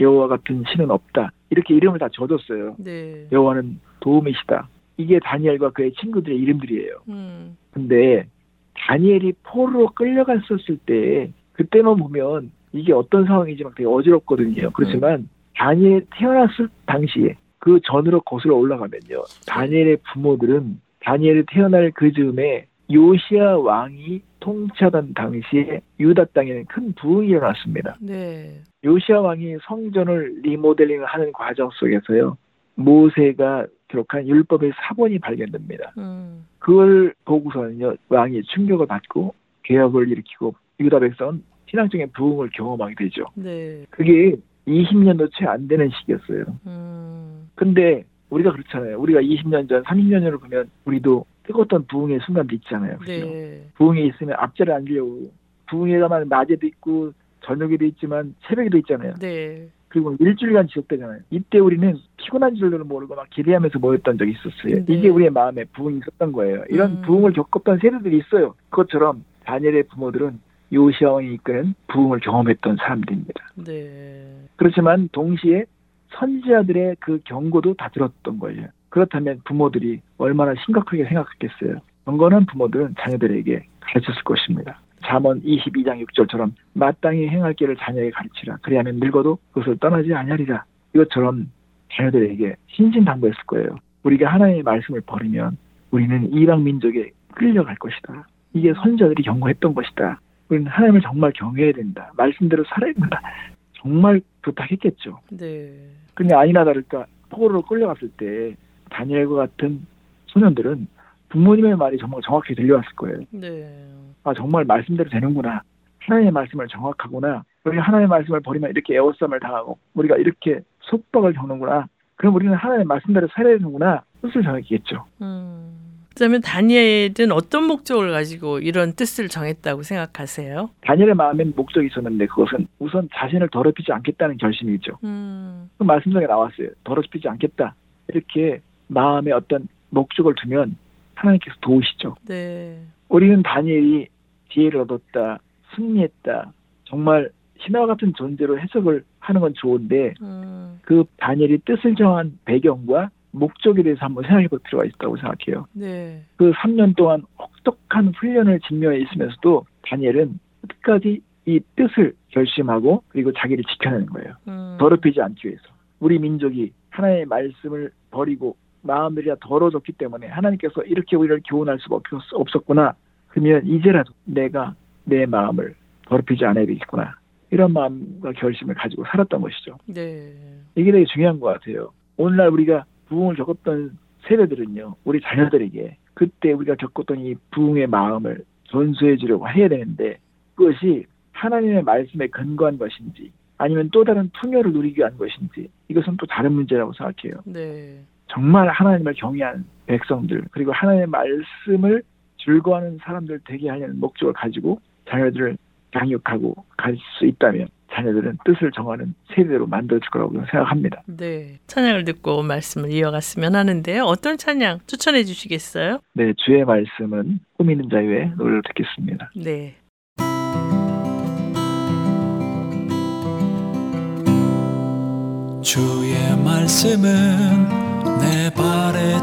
여호와 같은 신은 없다. 이렇게 이름을 다 지어줬어요. 네. 여호와는 도움이시다. 이게 다니엘과 그의 친구들의 이름들이에요. 음. 근데 다니엘이 포로로 끌려갔었을 때 그때만 보면 이게 어떤 상황인지 막 되게 어지럽거든요. 그렇지만 다니엘 태어났을 당시에 그 전으로 거슬러 올라가면요. 다니엘의 부모들은 다니엘이 태어날 그 즈음에 요시아 왕이 통치하던 당시에 유다 땅에는 큰 부흥이 일어났습니다. 네. 요시아 왕이 성전을 리모델링을 하는 과정 속에서요. 모세가 기록한 율법의 사본이 발견됩니다. 음. 그걸 보고서는요 왕이 충격을 받고 개혁을 일으키고 유다 백성은 신앙적인 부흥을 경험하게 되죠. 네. 그게 20년도 채 안 되는 시기였어요. 음. 근데 우리가 그렇잖아요. 우리가 20년 전, 30년 전을 보면 우리도 뜨거웠던 부흥의 순간도 있잖아요. 그죠? 네. 부흥에 있으면 앞자리 앉으려고 부흥회 가면 낮에도 있고 저녁에도 있지만 새벽에도 있잖아요. 네. 그리고 일주일간 지속되잖아요. 이때 우리는 피곤한 줄도 모르고 막 기대하면서 모였던 적이 있었어요. 네. 이게 우리의 마음에 부흥이 있었던 거예요. 이런 음. 부흥을 겪었던 세대들이 있어요. 그것처럼 다니엘의 부모들은 요시아 왕이 이끄는 부흥을 경험했던 사람들입니다. 네. 그렇지만 동시에 선지자들의 그 경고도 다 들었던 거예요. 그렇다면 부모들이 얼마나 심각하게 생각했겠어요. 경건한 부모들은 자녀들에게 가르쳤을 것입니다. 잠언 22장 6절처럼 마땅히 행할 길을 자녀에게 가르치라. 그리하면 늙어도 그것을 떠나지 아니하리라. 이것처럼 자녀들에게 신신당부했을 거예요. 우리가 하나님의 말씀을 버리면 우리는 이방 민족에 끌려갈 것이다. 이게 선자들이 경고했던 것이다. 우리는 하나님을 정말 경외해야 된다. 말씀대로 살아야 된다. 정말 부탁했겠죠. 네. 근데 아니나 다를까 포로로 끌려갔을 때 다니엘과 같은 소년들은 부모님의 말이 정말 정확히 들려왔을 거예요. 네. 아 정말 말씀대로 되는구나. 하나님의 말씀을 정확하구나. 우리 하나님의 말씀을 버리면 이렇게 애워싸움을 당하고 우리가 이렇게 속박을 겪는구나. 그럼 우리는 하나님의 말씀대로 살아야 되는구나. 뜻을 정했겠죠. 음. 그러면 다니엘은 어떤 목적을 가지고 이런 뜻을 정했다고 생각하세요? 다니엘의 마음엔 목적이 있었는데 그것은 우선 자신을 더럽히지 않겠다는 결심이죠. 음. 그 말씀 중에 나왔어요. 더럽히지 않겠다. 이렇게 마음에 어떤 목적을 두면 하나님께서 도우시죠. 네. 우리는 다니엘이 지혜를 얻었다, 승리했다, 정말 신화 같은 존재로 해석을 하는 건 좋은데 음. 그 다니엘이 뜻을 정한 배경과 목적에 대해서 한번 생각해 볼 필요가 있다고 생각해요. 네. 그 3년 동안 혹독한 훈련을 직면해 있으면서도 다니엘은 끝까지 이 뜻을 결심하고 그리고 자기를 지켜내는 거예요. 음. 더럽히지 않기 위해서. 우리 민족이 하나님의 말씀을 버리고 마음들이 다 더러워졌기 때문에 하나님께서 이렇게 우리를 교훈할 수가 없- 없었구나. 그러면 이제라도 내가 내 마음을 더럽히지 않아야 되겠구나. 이런 마음과 결심을 가지고 살았던 것이죠. 네. 이게 되게 중요한 것 같아요. 오늘날 우리가 부흥을 겪었던 세대들은요, 우리 자녀들에게 그때 우리가 겪었던 이 부흥의 마음을 전수해 주려고 해야 되는데 그것이 하나님의 말씀에 근거한 것인지 아니면 또 다른 풍요를 누리기 위한 것인지 이것은 또 다른 문제라고 생각해요. 네. 정말 하나님을 경외하는 백성들 그리고 하나님의 말씀을 즐거워하는 사람들 되게 하려는 목적을 가지고 자녀들을 양육하고 갈 수 있다면 자녀들은 뜻을 정하는 세대로 만들어질 거라고 생각합니다. 네. 찬양을 듣고 말씀을 이어갔으면 하는데요. 어떤 찬양 추천해 주시겠어요? 네, 주의 말씀은 꾸미는 자유의 노래를 듣겠습니다. 네. 주의 말씀은 내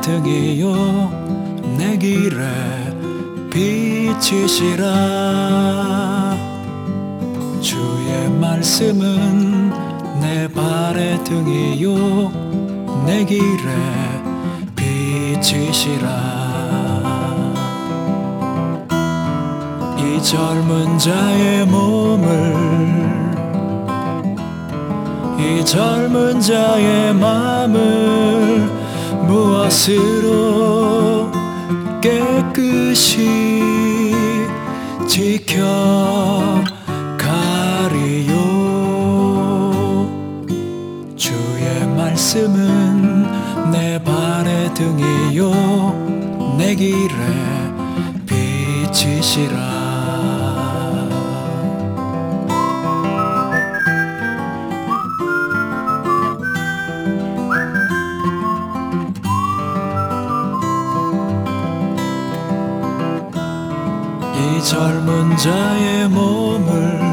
등이요 내 길에 빛이시라 말씀은 내 발의 등이요 내 길에 빛이시라. 이 젊은 자의 몸을 이 젊은 자의 마음을 무엇으로 깨끗이 지켜 말씀은 내 발의 등이요. 내 길에 빛이시라. 이 젊은 자의 몸을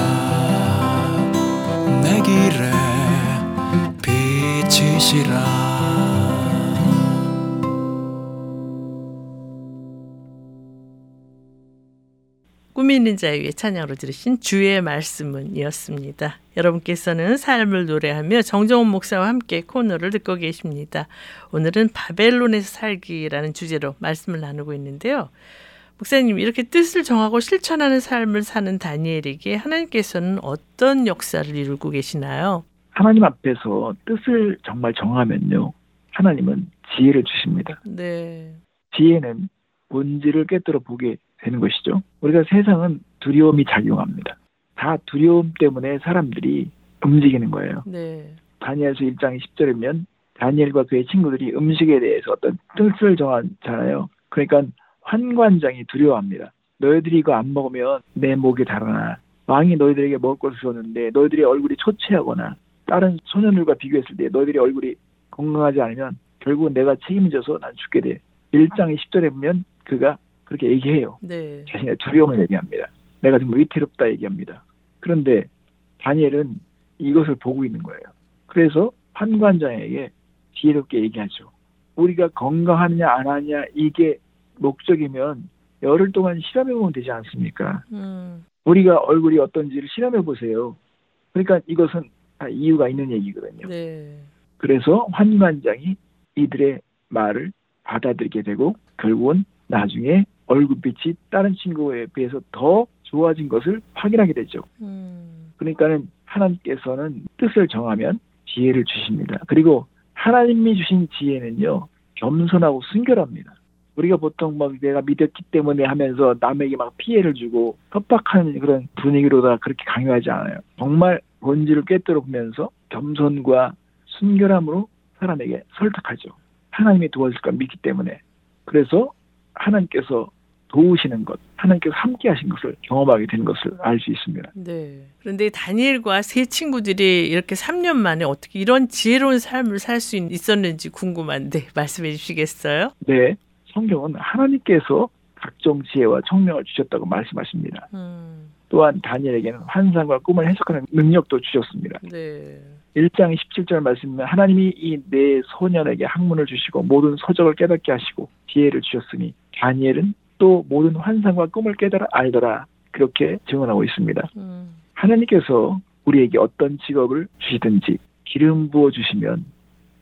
빛이시라 꿈이 있는 자유의 찬양으로 들으신 주의 말씀은이었습니다. 여러분께서는 삶을 노래하며 정정원 목사와 함께 코너를 듣고 계십니다. 오늘은 바벨론에서 살기라는 주제로 말씀을 나누고 있는데요. 목사님 이렇게 뜻을 정하고 실천하는 삶을 사는 다니엘에게 하나님께서는 어떤 역사를 이루고 계시나요? 하나님 앞에서 뜻을 정말 정하면요. 하나님은 지혜를 주십니다. 네. 지혜는 본질을 깨뜨려 보게 되는 것이죠. 우리가 세상은 두려움이 작용합니다. 다 두려움 때문에 사람들이 움직이는 거예요. 네. 다니엘서 1장 10절이면 다니엘과 그의 친구들이 음식에 대해서 어떤 뜻을 정하잖아요. 그러니까 환관장이 두려워합니다. 너희들이 이거 안 먹으면 내 목이 달아나. 왕이 너희들에게 먹을 것을 줬는데 너희들의 얼굴이 초췌하거나 다른 소년들과 비교했을 때 너희들의 얼굴이 건강하지 않으면 결국은 내가 책임져서 난 죽게 돼. 1장 10절에 보면 그가 그렇게 얘기해요. 네. 자신의 두려움을 얘기합니다. 내가 정말 위태롭다 얘기합니다. 그런데 다니엘은 이것을 보고 있는 거예요. 그래서 판관장에게 지혜롭게 얘기하죠. 우리가 건강하느냐 안 하느냐 이게 목적이면 열흘 동안 실험해 보면 되지 않습니까? 음. 우리가 얼굴이 어떤지를 실험해 보세요. 그러니까 이것은 다 이유가 있는 얘기거든요. 네. 그래서 환관장이 이들의 말을 받아들이게 되고 결국은 나중에 얼굴빛이 다른 친구에 비해서 더 좋아진 것을 확인하게 되죠. 음. 그러니까는 하나님께서는 뜻을 정하면 지혜를 주십니다. 그리고 하나님이 주신 지혜는요 겸손하고 순결합니다. 우리가 보통 막 내가 믿었기 때문에 하면서 남에게 막 피해를 주고 협박하는 그런 분위기로다 그렇게 강요하지 않아요. 정말 본질을 보면서 겸손과 순결함으로 사람에게 설득하죠. 하나님이 도와줄 걸 믿기 때문에. 그래서 하나님께서 도우시는 것, 하나님께서 함께 하신 것을 경험하게 되는 것을 알 수 있습니다. 네. 그런데 다니엘과 세 친구들이 이렇게 3년 만에 어떻게 이런 지혜로운 삶을 살 수 있었는지 궁금한데 말씀해 주시겠어요? 네. 성경은 하나님께서 각종 지혜와 청명을 주셨다고 말씀하십니다. 음. 또한 다니엘에게는 환상과 꿈을 해석하는 능력도 주셨습니다. 네. 1장 17절 말씀은 하나님이 이 네 소년에게 학문을 주시고 모든 서적을 깨닫게 하시고 지혜를 주셨으니 다니엘은 또 모든 환상과 꿈을 깨달아 알더라 그렇게 증언하고 있습니다. 음. 하나님께서 우리에게 어떤 직업을 주시든지 기름 부어 주시면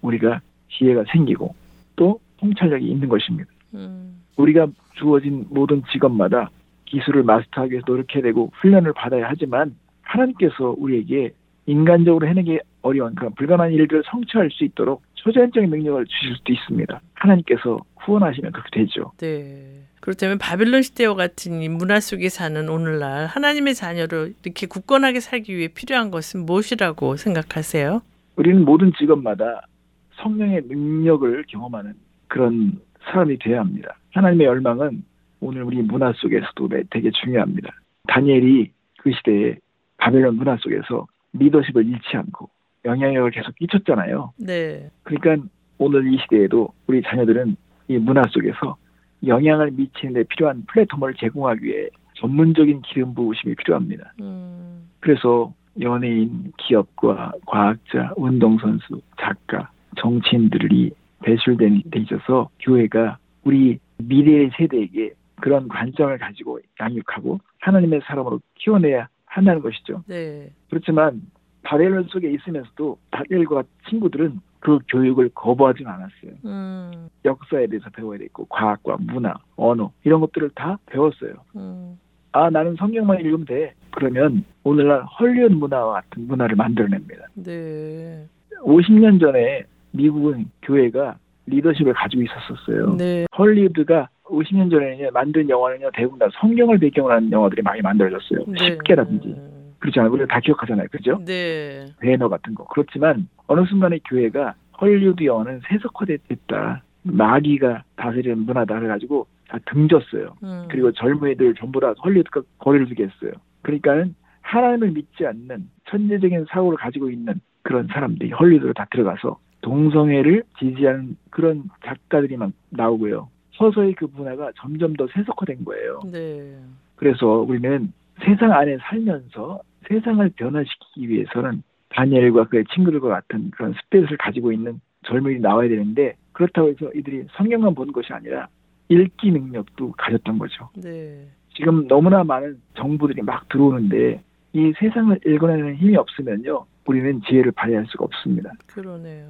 우리가 지혜가 생기고 또 통찰력이 있는 것입니다. 음. 우리가 주어진 모든 직업마다 기술을 마스터하기 위해서 노력해야 되고 훈련을 받아야 하지만 하나님께서 우리에게 인간적으로 해내기 어려운 그런 불가능한 일들을 성취할 수 있도록 초자연적인 능력을 주실 수도 있습니다. 하나님께서 후원하시면 그렇게 되죠. 네. 그렇다면 바빌론 시대와 같은 이 문화 속에 사는 오늘날 하나님의 자녀로 이렇게 굳건하게 살기 위해 필요한 것은 무엇이라고 생각하세요? 우리는 모든 직업마다 성령의 능력을 경험하는 그런 사람이 되어야 합니다. 하나님의 열망은 오늘 우리 문화 속에서도 매- 되게 중요합니다. 다니엘이 그 시대에 바벨론 문화 속에서 리더십을 잃지 않고 영향력을 계속 끼쳤잖아요. 네. 그러니까 오늘 이 시대에도 우리 자녀들은 이 문화 속에서 영향을 미치는 데 필요한 플랫폼을 제공하기 위해 전문적인 기름 부으심이 필요합니다. 음. 그래서 연예인, 기업과 과학자, 운동선수, 작가, 정치인들이 배출돼 있어서 교회가 우리 미래의 세대에게 그런 관점을 가지고 양육하고 하나님의 사람으로 키워내야 한다는 것이죠. 네. 그렇지만 바벨론 속에 있으면서도 다니엘과 친구들은 그 교육을 거부하지는 않았어요. 음. 역사에 대해서 배워야 되고 과학과 문화, 언어 이런 것들을 다 배웠어요. 음. 아 나는 성경만 읽으면 돼. 그러면 오늘날 헐리우드 문화와 같은 문화를 만들어냅니다. 네. 50년 전에 미국은 교회가 리더십을 가지고 있었었어요. 네. 헐리우드가 50년 전에 만든 영화는요 대부분 다 성경을 배경으로 하는 영화들이 많이 만들어졌어요. 네. 10개라든지 그렇잖아요. 우리가 다 기억하잖아요. 그죠? 네. 배너 같은 거. 그렇지만 어느 순간에 교회가 헐리우드 영화는 세속화됐다. 마귀가 다스리는 문화다 해가지고 다 등졌어요. 음. 그리고 젊은이들 전부 다 헐리우드과 거리를 두게 했어요. 그러니까는 하나님을 믿지 않는 천재적인 사고를 가지고 있는 그런 사람들이 헐리우드로 다 들어가서 동성애를 지지하는 그런 작가들이 막 나오고요. 서서히 그 문화가 점점 더 세속화된 거예요. 네. 그래서 우리는 세상 안에 살면서 세상을 변화시키기 위해서는 다니엘과 그의 친구들과 같은 그런 스페이스를 가지고 있는 젊은이들이 나와야 되는데 그렇다고 해서 이들이 성경만 본 것이 아니라 읽기 능력도 가졌던 거죠. 네. 지금 너무나 많은 정보들이 막 들어오는데 이 세상을 읽어내는 힘이 없으면요. 우리는 지혜를 발휘할 수가 없습니다. 그러네요.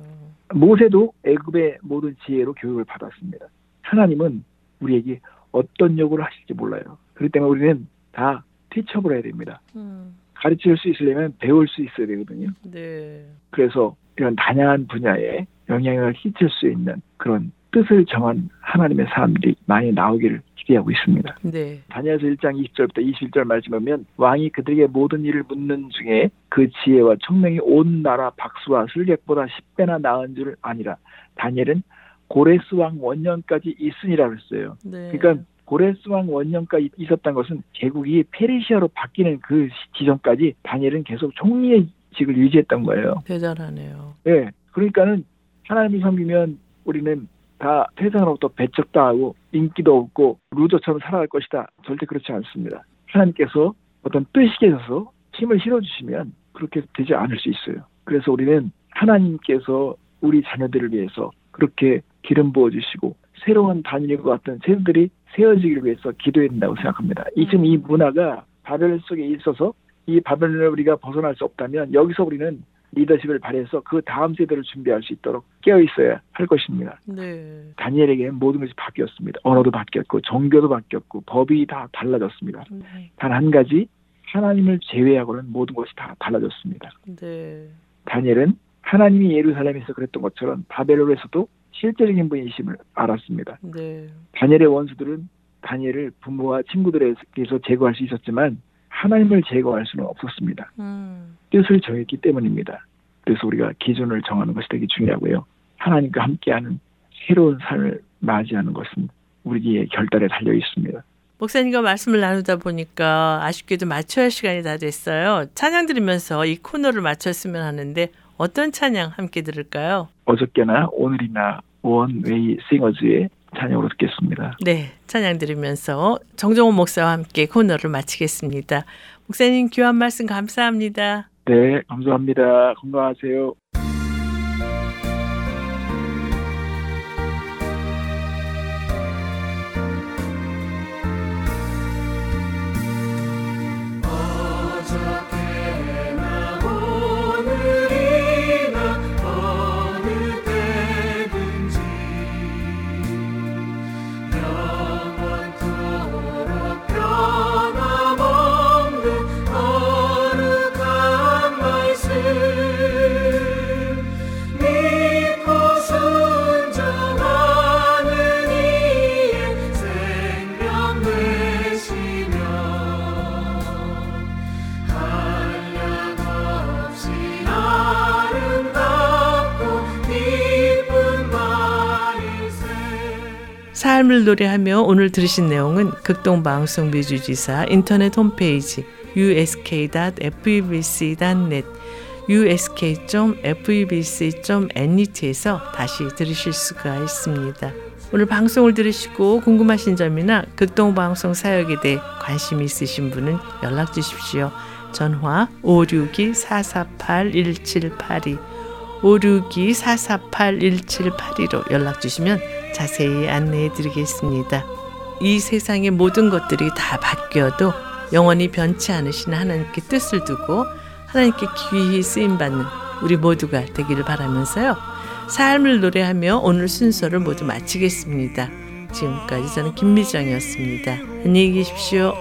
모세도 애굽의 모든 지혜로 교육을 받았습니다. 하나님은 우리에게 어떤 요구를 하실지 몰라요. 그렇기 때문에 우리는 다 티처블 해야 됩니다. 음. 가르칠 수 있으려면 배울 수 있어야 되거든요. 네. 그래서 이런 다양한 분야에 영향을 끼칠 수 있는 그런 뜻을 정한 하나님의 사람들이 많이 나오기를 기대하고 있습니다. 네. 다니엘서 1장 20절부터 21절 말씀 보면 왕이 그들에게 모든 일을 묻는 중에 그 지혜와 총명이 온 나라 박수와 술객보다 10배나 나은 줄 아니라 다니엘은 고레스 왕 원년까지 있으니라 그랬어요. 네. 그러니까 고레스 왕 원년까지 있었던 것은 제국이 페르시아로 바뀌는 그 지점까지 다니엘은 계속 총리의 직을 유지했던 거예요. 대단하네요. 예. 그러니까는 하나님을 섬기면 우리는 다 세상으로부터 배척당하고 인기도 없고 루저처럼 살아갈 것이다. 절대 그렇지 않습니다. 하나님께서 어떤 뜻이 계셔서 힘을 실어주시면 그렇게 되지 않을 수 있어요. 그래서 우리는 하나님께서 우리 자녀들을 위해서 그렇게 기름 부어 주시고 새로운 단일과 같은 세대들이 세워지기를 위해서 기도해야 된다고 생각합니다. 이 지금 이 문화가 바벨 속에 있어서 이 바벨론을 우리가 벗어날 수 없다면 여기서 우리는 리더십을 발휘해서 그 다음 세대를 준비할 수 있도록 깨어 있어야 할 것입니다. 네. 다니엘에게는 모든 것이 바뀌었습니다. 언어도 바뀌었고 종교도 바뀌었고 법이 다 달라졌습니다. 네. 단한 가지 하나님을 제외하고는 모든 것이 다 달라졌습니다. 네. 다니엘은 하나님이 예루살렘에서 그랬던 것처럼 바벨론에서도 실제적인 분이심을 알았습니다. 네. 다니엘의 원수들은 다니엘을 부모와 친구들에게서 제거할 수 있었지만 하나님을 제거할 수는 없었습니다. 음. 뜻을 정했기 때문입니다. 그래서 우리가 기준을 정하는 것이 되게 중요하고요. 하나님과 함께하는 새로운 삶을 맞이하는 것은 우리의 결단에 달려 있습니다. 목사님과 말씀을 나누다 보니까 아쉽게도 맞춰야 할 시간이 다 됐어요. 찬양 들으면서 이 코너를 마쳤으면 하는데 어떤 찬양 함께 들을까요? 어저께나 오늘이나 원웨이 싱어즈의 찬양으로 듣겠습니다. 네, 찬양 들으면서 정정호 목사와 함께 코너를 마치겠습니다. 목사님 귀한 말씀 감사합니다. 네, 감사합니다. 건강하세요. 삶을 노래하며 오늘 들으신 내용은 극동방송 미주지사 인터넷 홈페이지 usk.febc.net usk.febc.net에서 다시 들으실 수가 있습니다. 오늘 방송을 들으시고 궁금하신 점이나 극동방송 사역에 대해 관심 있으신 분은 연락 주십시오. 전화 562-448-1782 562-448-1782로 연락 주시면 자세히 안내해 드리겠습니다. 이 세상의 모든 것들이 다 바뀌어도 영원히 변치 않으신 하나님께 뜻을 두고 하나님께 귀히 쓰임 받는 우리 모두가 되기를 바라면서요. 삶을 노래하며 오늘 순서를 모두 마치겠습니다. 지금까지 저는 김미정이었습니다. 안녕히 계십시오.